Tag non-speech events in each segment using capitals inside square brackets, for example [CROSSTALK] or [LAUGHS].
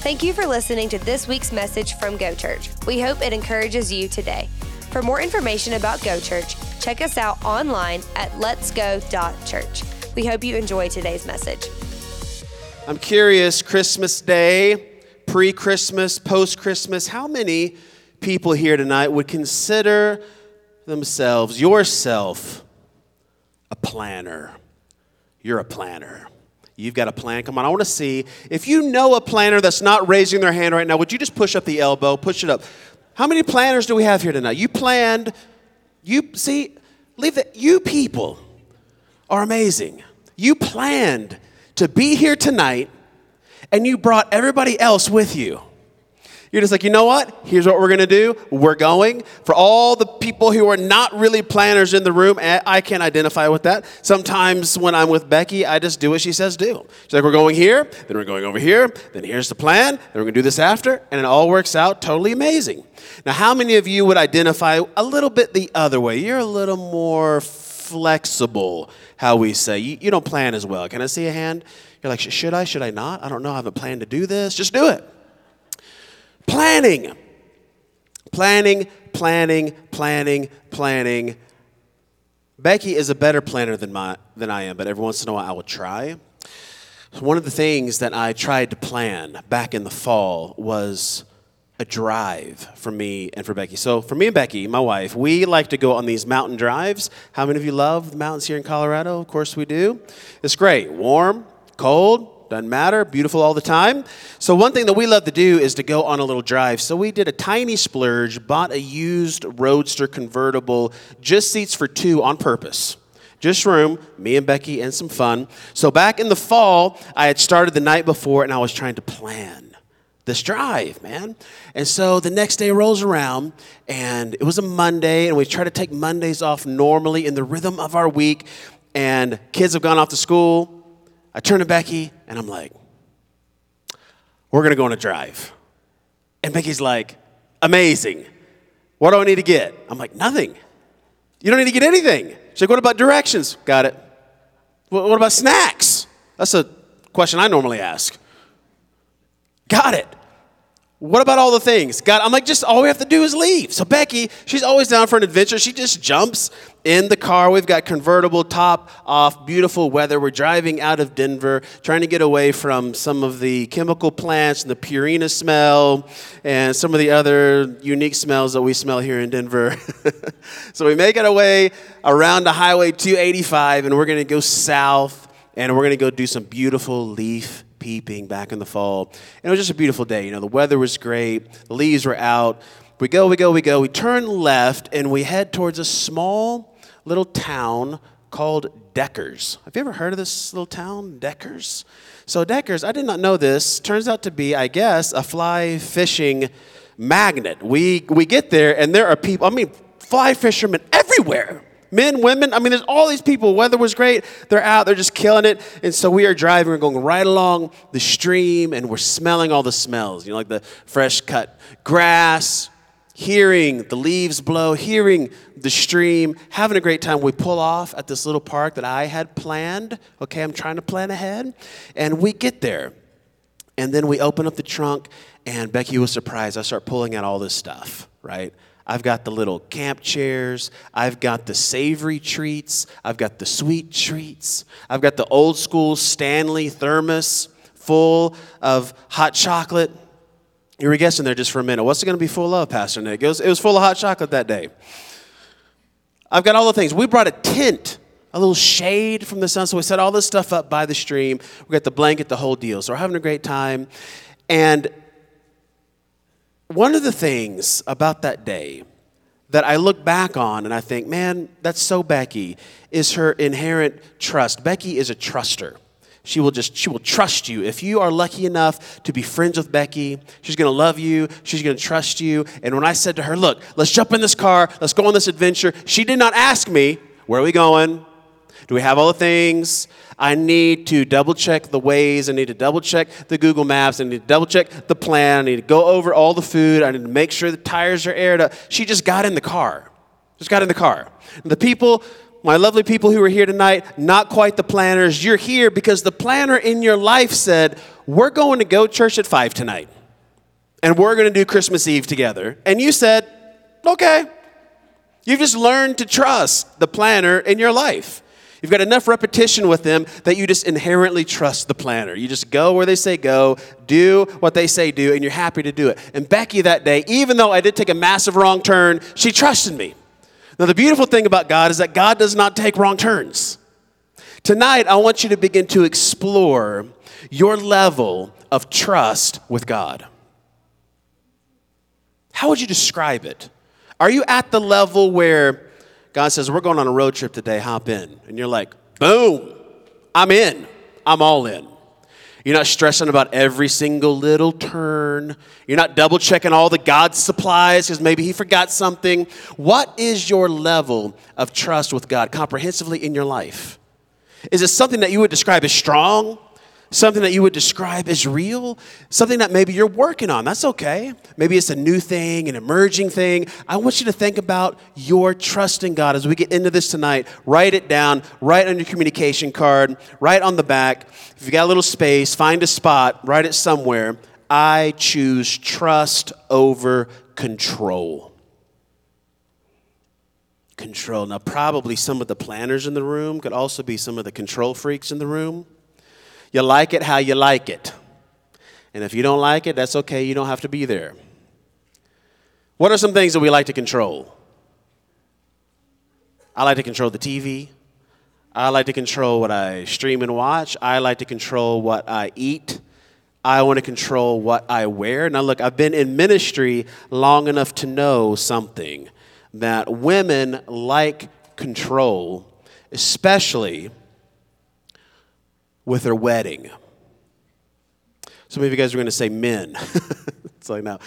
Thank you for listening to this week's message from Go Church. We hope it encourages you today. For more information about Go Church, check us out online at letsgo.church. We hope you enjoy today's message. I'm curious, Christmas Day, pre Christmas, post Christmas, how many people here tonight would consider themselves, yourself, a planner? You're a planner. You've got a plan. Come on, I want to see. If you know a planner that's not raising their hand right now, would you just push up the elbow, push it up? How many planners do we have here tonight? You planned, you see, leave that. You people are amazing. You planned to be here tonight and you brought everybody else with you. You're just like, you know what? Here's what we're going to do. We're going. For all the people who are not really planners in the room, eh, I can't identify with that. Sometimes when I'm with Becky, I just do what she says do. She's like, we're going here, then we're going over here, then here's the plan, then we're going to do this after, and it all works out totally amazing. Now, how many of you would identify a little bit the other way? You're a little more flexible, how we say. You, you don't plan as well. Can I see a hand? You're like, should I? Should I not? I don't know. I haven't planned to do this. Just do it. Planning. Planning, planning, planning, planning. Becky is a better planner than, my, than I am, but every once in a while I will try. One of the things that I tried to plan back in the fall was a drive for me and for Becky. So, for me and Becky, my wife, we like to go on these mountain drives. How many of you love the mountains here in Colorado? Of course, we do. It's great. Warm, cold, doesn't matter, beautiful all the time. So, one thing that we love to do is to go on a little drive. So, we did a tiny splurge, bought a used Roadster convertible, just seats for two on purpose. Just room, me and Becky, and some fun. So, back in the fall, I had started the night before and I was trying to plan this drive, man. And so the next day rolls around, and it was a Monday, and we try to take Mondays off normally in the rhythm of our week. And kids have gone off to school, I turn to Becky and I'm like, we're gonna go on a drive. And Becky's like, amazing. What do I need to get? I'm like, nothing. You don't need to get anything. She's like, what about directions? Got it. What about snacks? That's a question I normally ask. Got it. What about all the things? God, I'm like, just all we have to do is leave. So Becky, she's always down for an adventure. She just jumps in the car. We've got convertible top off, beautiful weather. We're driving out of Denver, trying to get away from some of the chemical plants and the Purina smell and some of the other unique smells that we smell here in Denver. [LAUGHS] so we make our way around the Highway 285 and we're going to go south and we're going to go do some beautiful leaf peeping back in the fall. And it was just a beautiful day. You know, the weather was great, the leaves were out. We go, we go, we go. We turn left and we head towards a small little town called Deckers. Have you ever heard of this little town, Deckers? So, Deckers, I did not know this, turns out to be, I guess, a fly fishing magnet. We, we get there and there are people, I mean, fly fishermen everywhere men, women. I mean, there's all these people. Weather was great. They're out. They're just killing it. And so we are driving. We're going right along the stream, and we're smelling all the smells. You know, like the fresh cut grass, hearing the leaves blow, hearing the stream, having a great time. We pull off at this little park that I had planned. Okay, I'm trying to plan ahead, and we get there. And then we open up the trunk, and Becky was surprised. I start pulling out all this stuff, right? I've got the little camp chairs. I've got the savory treats. I've got the sweet treats. I've got the old school Stanley thermos full of hot chocolate. You were guessing there just for a minute. What's it going to be full of, Pastor Nick? It was, it was full of hot chocolate that day. I've got all the things. We brought a tent, a little shade from the sun. So we set all this stuff up by the stream. We got the blanket, the whole deal. So we're having a great time. And one of the things about that day that I look back on and I think, man, that's so Becky, is her inherent trust. Becky is a truster. She will just, she will trust you. If you are lucky enough to be friends with Becky, she's gonna love you, she's gonna trust you. And when I said to her, look, let's jump in this car, let's go on this adventure, she did not ask me, where are we going? Do we have all the things? I need to double check the ways. I need to double check the Google Maps. I need to double check the plan. I need to go over all the food. I need to make sure the tires are aired up. She just got in the car. Just got in the car. And the people my lovely people who are here tonight, not quite the planners, you're here because the planner in your life said, We're going to go church at five tonight, and we're going to do Christmas Eve together. And you said, Okay. You've just learned to trust the planner in your life. You've got enough repetition with them that you just inherently trust the planner. You just go where they say go, do what they say do, and you're happy to do it. And Becky that day, even though I did take a massive wrong turn, she trusted me. Now, the beautiful thing about God is that God does not take wrong turns. Tonight, I want you to begin to explore your level of trust with God. How would you describe it? Are you at the level where God says, We're going on a road trip today, hop in. And you're like, Boom, I'm in. I'm all in. You're not stressing about every single little turn. You're not double checking all the God supplies because maybe He forgot something. What is your level of trust with God comprehensively in your life? Is it something that you would describe as strong? Something that you would describe as real, something that maybe you're working on. That's okay. Maybe it's a new thing, an emerging thing. I want you to think about your trust in God as we get into this tonight. Write it down, write on your communication card, write on the back. If you got a little space, find a spot, write it somewhere. I choose trust over control. Control. Now, probably some of the planners in the room could also be some of the control freaks in the room. You like it how you like it. And if you don't like it, that's okay. You don't have to be there. What are some things that we like to control? I like to control the TV. I like to control what I stream and watch. I like to control what I eat. I want to control what I wear. Now, look, I've been in ministry long enough to know something that women like control, especially with their wedding. Some of you guys are going to say men. [LAUGHS] it's like, no.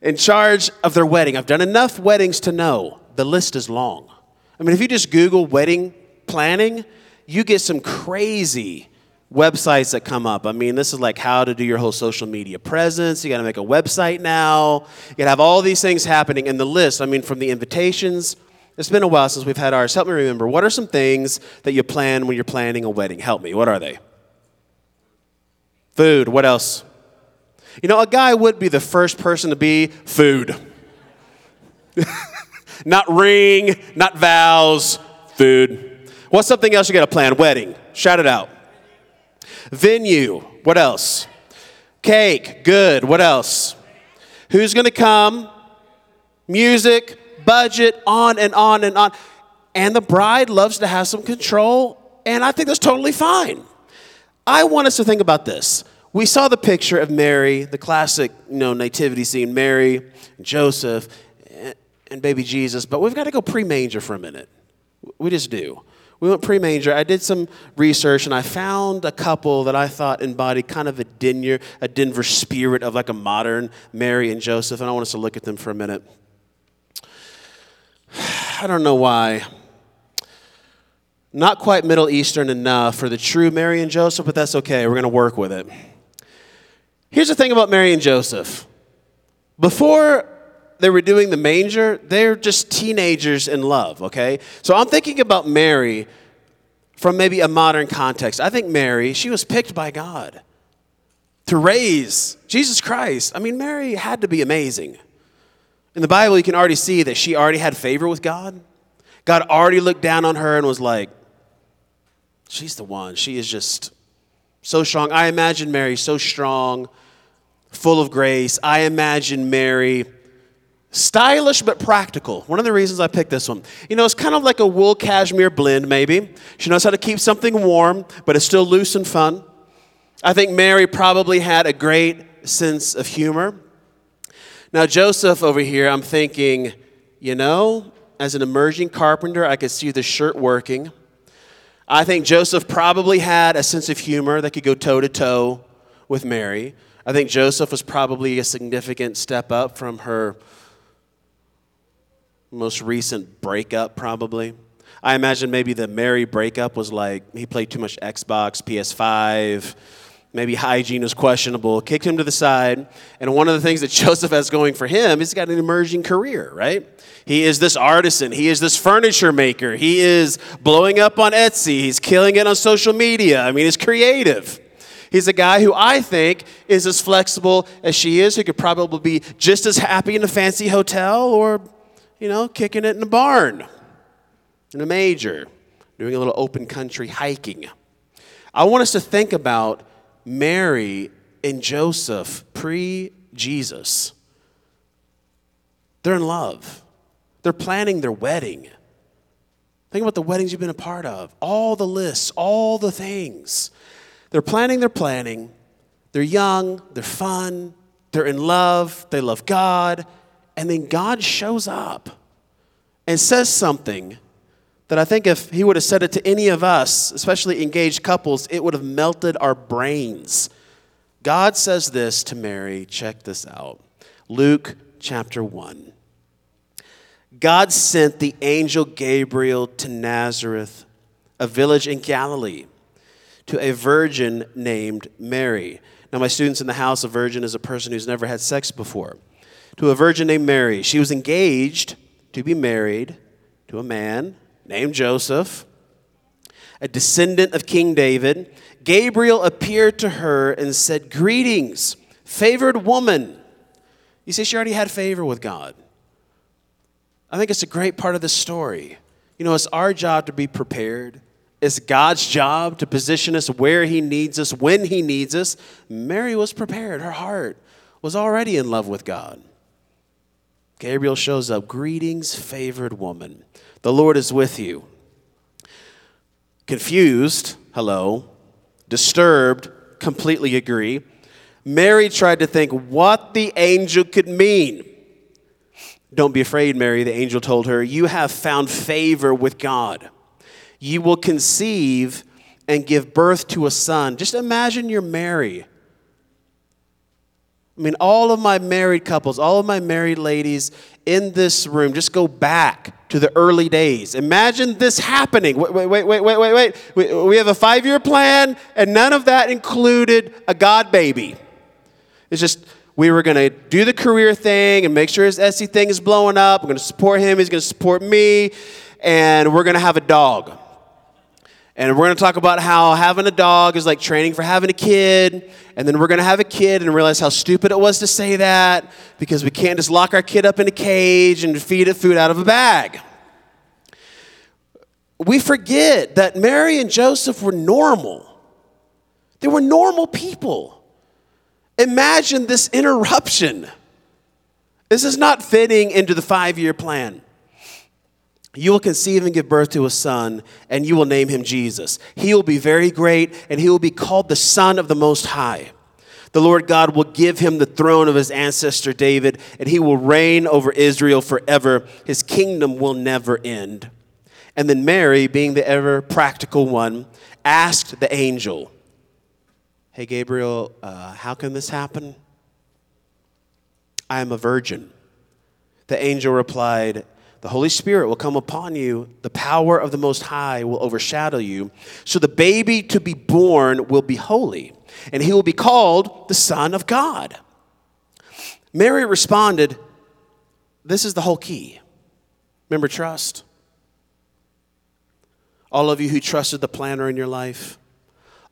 In charge of their wedding. I've done enough weddings to know the list is long. I mean, if you just Google wedding planning, you get some crazy websites that come up. I mean, this is like how to do your whole social media presence. You got to make a website now. You got to have all these things happening in the list. I mean, from the invitations. It's been a while since we've had ours. Help me remember. What are some things that you plan when you're planning a wedding? Help me. What are they? Food. What else? You know, a guy would be the first person to be food. [LAUGHS] not ring, not vows, food. What's something else you got to plan? Wedding. Shout it out. Venue. What else? Cake. Good. What else? Who's going to come? Music, budget, on and on and on. And the bride loves to have some control, and I think that's totally fine. I want us to think about this. We saw the picture of Mary, the classic you know, nativity scene, Mary, Joseph, and baby Jesus, but we've got to go pre manger for a minute. We just do. We went pre manger. I did some research and I found a couple that I thought embodied kind of a Denver, a Denver spirit of like a modern Mary and Joseph, and I want us to look at them for a minute. [SIGHS] I don't know why not quite Middle Eastern enough for the true Mary and Joseph, but that's okay. We're going to work with it. Here's the thing about Mary and Joseph. Before they were doing the manger, they're just teenagers in love, okay? So I'm thinking about Mary from maybe a modern context. I think Mary, she was picked by God to raise Jesus Christ. I mean, Mary had to be amazing. In the Bible, you can already see that she already had favor with God. God already looked down on her and was like, She's the one. She is just so strong. I imagine Mary so strong, full of grace. I imagine Mary stylish but practical. One of the reasons I picked this one. You know, it's kind of like a wool cashmere blend, maybe. She knows how to keep something warm, but it's still loose and fun. I think Mary probably had a great sense of humor. Now, Joseph over here, I'm thinking, you know, as an emerging carpenter, I could see the shirt working. I think Joseph probably had a sense of humor that could go toe to toe with Mary. I think Joseph was probably a significant step up from her most recent breakup, probably. I imagine maybe the Mary breakup was like he played too much Xbox, PS5, maybe hygiene is questionable, kicked him to the side. And one of the things that [LAUGHS] Joseph has going for him is he's got an emerging career, right? He is this artisan, he is this furniture maker, he is blowing up on Etsy, he's killing it on social media. I mean, he's creative. He's a guy who I think is as flexible as she is, who could probably be just as happy in a fancy hotel or, you know, kicking it in a barn, in a major, doing a little open country hiking. I want us to think about Mary and Joseph pre Jesus. They're in love, they're planning their wedding. Think about the weddings you've been a part of, all the lists, all the things. They're planning they're planning. They're young, they're fun, they're in love, they love God, and then God shows up and says something that I think if he would have said it to any of us, especially engaged couples, it would have melted our brains. God says this to Mary. Check this out Luke chapter 1. God sent the angel Gabriel to Nazareth, a village in Galilee, to a virgin named Mary. Now, my students in the house, a virgin is a person who's never had sex before. To a virgin named Mary. She was engaged to be married to a man named Joseph, a descendant of King David, Gabriel appeared to her and said, Greetings, favored woman. You see, she already had favor with God. I think it's a great part of the story. You know, it's our job to be prepared. It's God's job to position us where He needs us, when He needs us. Mary was prepared. Her heart was already in love with God. Gabriel shows up. Greetings, favored woman. The Lord is with you. Confused, hello. Disturbed, completely agree. Mary tried to think what the angel could mean. Don't be afraid, Mary, the angel told her. You have found favor with God. You will conceive and give birth to a son. Just imagine you're Mary. I mean, all of my married couples, all of my married ladies in this room, just go back to the early days. Imagine this happening. Wait, wait, wait, wait, wait, wait, wait. We have a five year plan, and none of that included a God baby. It's just, we were going to do the career thing and make sure his Etsy thing is blowing up. We're going to support him, he's going to support me, and we're going to have a dog. And we're going to talk about how having a dog is like training for having a kid. And then we're going to have a kid and realize how stupid it was to say that because we can't just lock our kid up in a cage and feed it food out of a bag. We forget that Mary and Joseph were normal, they were normal people. Imagine this interruption. This is not fitting into the five year plan. You will conceive and give birth to a son, and you will name him Jesus. He will be very great, and he will be called the Son of the Most High. The Lord God will give him the throne of his ancestor David, and he will reign over Israel forever. His kingdom will never end. And then Mary, being the ever practical one, asked the angel, Hey, Gabriel, uh, how can this happen? I am a virgin. The angel replied, the Holy Spirit will come upon you. The power of the Most High will overshadow you. So the baby to be born will be holy, and he will be called the Son of God. Mary responded, This is the whole key. Remember, trust. All of you who trusted the planner in your life,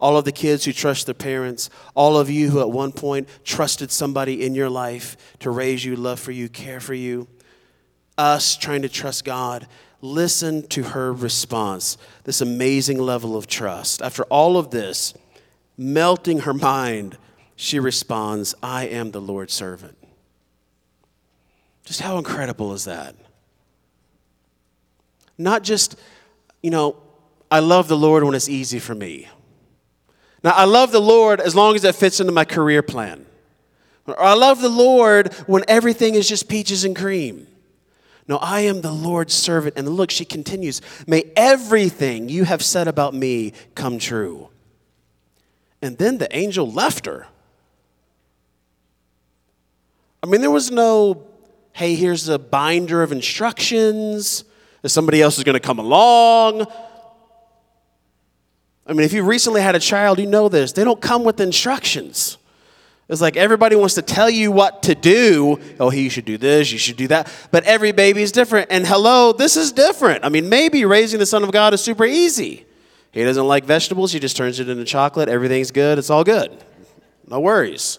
all of the kids who trust their parents, all of you who at one point trusted somebody in your life to raise you, love for you, care for you us trying to trust God, listen to her response, this amazing level of trust. After all of this, melting her mind, she responds, I am the Lord's servant. Just how incredible is that? Not just, you know, I love the Lord when it's easy for me. Now, I love the Lord as long as it fits into my career plan. Or I love the Lord when everything is just peaches and cream. No, I am the Lord's servant. And look, she continues, may everything you have said about me come true. And then the angel left her. I mean, there was no, hey, here's a binder of instructions, somebody else is going to come along. I mean, if you recently had a child, you know this. They don't come with instructions. It's like everybody wants to tell you what to do. Oh, you should do this, you should do that. But every baby is different. And hello, this is different. I mean, maybe raising the Son of God is super easy. He doesn't like vegetables, he just turns it into chocolate. Everything's good, it's all good. No worries.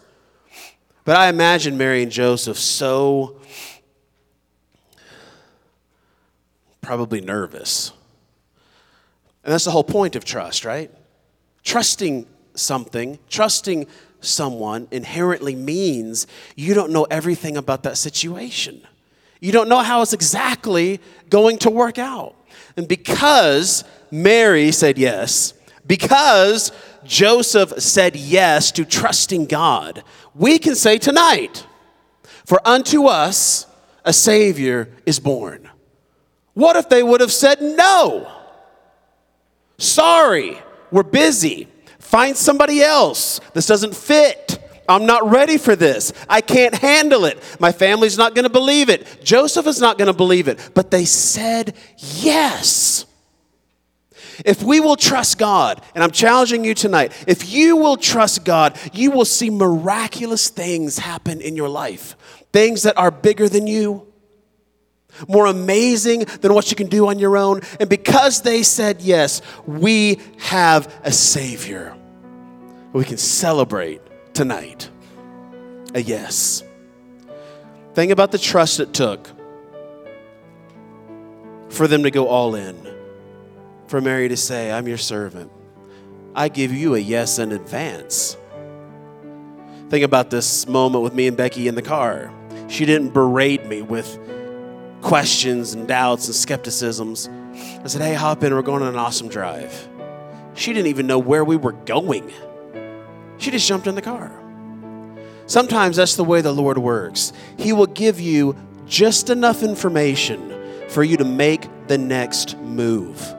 But I imagine Mary and Joseph so probably nervous. And that's the whole point of trust, right? Trusting something, trusting someone inherently means you don't know everything about that situation. You don't know how it's exactly going to work out. And because Mary said yes, because Joseph said yes to trusting God, we can say tonight, For unto us a Savior is born. What if they would have said no? Sorry, we're busy. Find somebody else. This doesn't fit. I'm not ready for this. I can't handle it. My family's not going to believe it. Joseph is not going to believe it. But they said yes. If we will trust God, and I'm challenging you tonight, if you will trust God, you will see miraculous things happen in your life. Things that are bigger than you, more amazing than what you can do on your own. And because they said yes, we have a Savior we can celebrate tonight a yes. Think about the trust it took for them to go all in, for Mary to say, I'm your servant. I give you a yes in advance. Think about this moment with me and Becky in the car. She didn't berate me with questions and doubts and skepticisms. I said, Hey, hop in, we're going on an awesome drive. She didn't even know where we were going. She just jumped in the car. Sometimes that's the way the Lord works. He will give you just enough information for you to make the next move.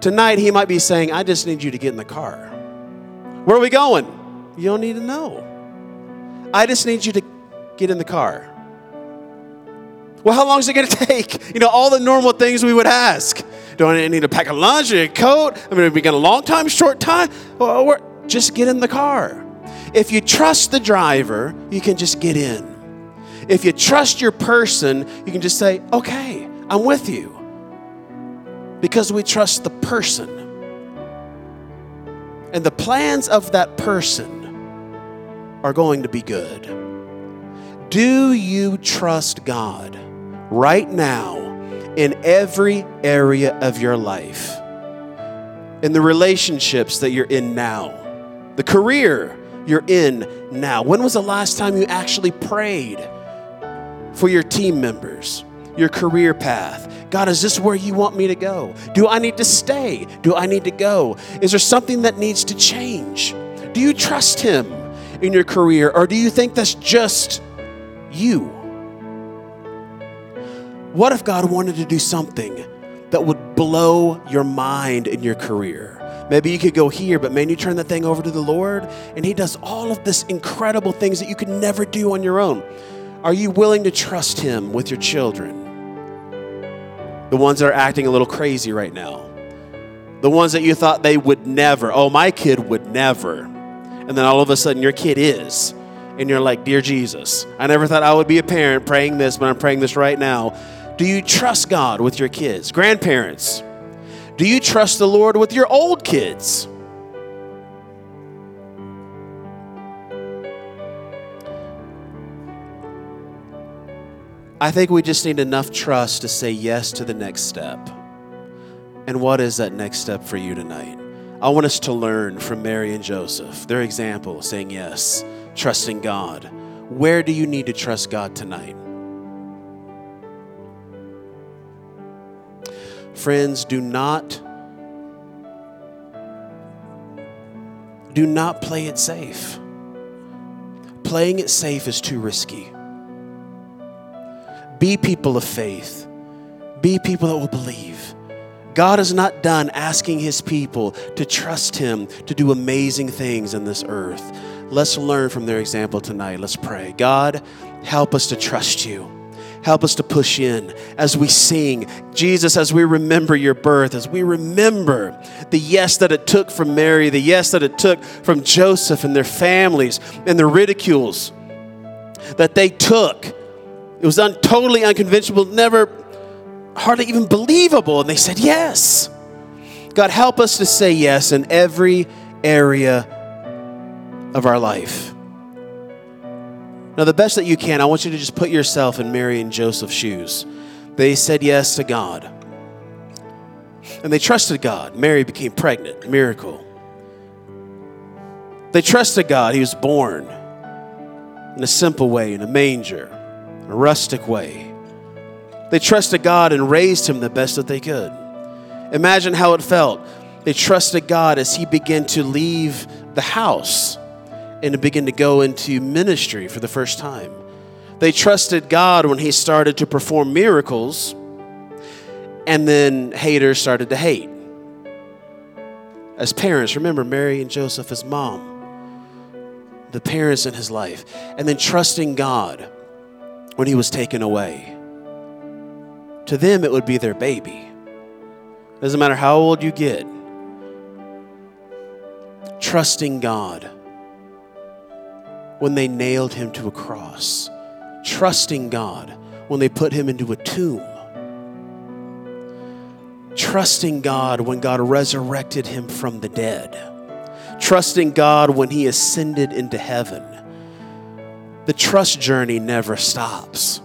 Tonight, He might be saying, I just need you to get in the car. Where are we going? You don't need to know. I just need you to get in the car. Well, how long is it going [LAUGHS] to take? You know, all the normal things we would ask. Do I need to pack a lunch, a coat? I mean, are we going a long time, short time? Well, just get in the car. If you trust the driver, you can just get in. If you trust your person, you can just say, okay, I'm with you. Because we trust the person. And the plans of that person are going to be good. Do you trust God right now in every area of your life? In the relationships that you're in now? The career you're in now. When was the last time you actually prayed for your team members, your career path? God, is this where you want me to go? Do I need to stay? Do I need to go? Is there something that needs to change? Do you trust Him in your career, or do you think that's just you? What if God wanted to do something that would blow your mind in your career? Maybe you could go here, but man, you turn that thing over to the Lord, and He does all of this incredible things that you could never do on your own. Are you willing to trust Him with your children? The ones that are acting a little crazy right now. The ones that you thought they would never. Oh, my kid would never. And then all of a sudden, your kid is. And you're like, Dear Jesus, I never thought I would be a parent praying this, but I'm praying this right now. Do you trust God with your kids? Grandparents, do you trust the Lord with your old kids? I think we just need enough trust to say yes to the next step. And what is that next step for you tonight? I want us to learn from Mary and Joseph, their example, saying yes, trusting God. Where do you need to trust God tonight? Friends, do not do not play it safe. Playing it safe is too risky. Be people of faith. Be people that will believe. God is not done asking his people to trust him to do amazing things in this earth. Let's learn from their example tonight. Let's pray. God, help us to trust you. Help us to push in as we sing. Jesus, as we remember your birth, as we remember the yes that it took from Mary, the yes that it took from Joseph and their families, and the ridicules that they took. It was un- totally unconventional, never, hardly even believable. And they said yes. God, help us to say yes in every area of our life. Now, the best that you can, I want you to just put yourself in Mary and Joseph's shoes. They said yes to God. And they trusted God. Mary became pregnant, miracle. They trusted God. He was born in a simple way, in a manger, in a rustic way. They trusted God and raised him the best that they could. Imagine how it felt. They trusted God as he began to leave the house and to begin to go into ministry for the first time. They trusted God when he started to perform miracles, and then haters started to hate. As parents, remember Mary and Joseph as mom, the parents in his life, and then trusting God when he was taken away. To them, it would be their baby. Doesn't matter how old you get, trusting God when they nailed him to a cross, trusting God when they put him into a tomb, trusting God when God resurrected him from the dead, trusting God when he ascended into heaven. The trust journey never stops.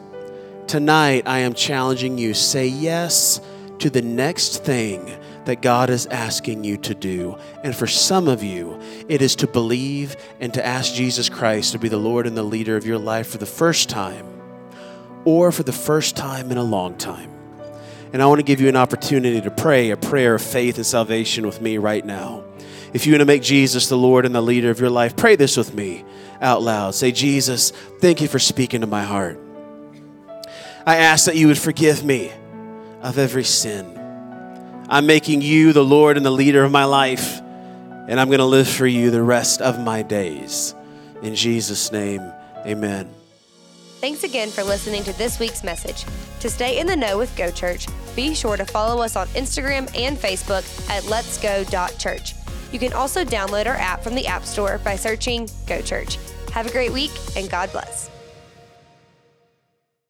Tonight, I am challenging you say yes to the next thing that God is asking you to do. And for some of you, it is to believe and to ask Jesus Christ to be the Lord and the leader of your life for the first time or for the first time in a long time. And I want to give you an opportunity to pray a prayer of faith and salvation with me right now. If you want to make Jesus the Lord and the leader of your life, pray this with me out loud. Say, Jesus, thank you for speaking to my heart. I ask that you would forgive me of every sin. I'm making you the Lord and the leader of my life, and I'm going to live for you the rest of my days. In Jesus' name, amen. Thanks again for listening to this week's message. To stay in the know with Go Church, be sure to follow us on Instagram and Facebook at letsgo.church. You can also download our app from the App Store by searching Go Church. Have a great week and God bless.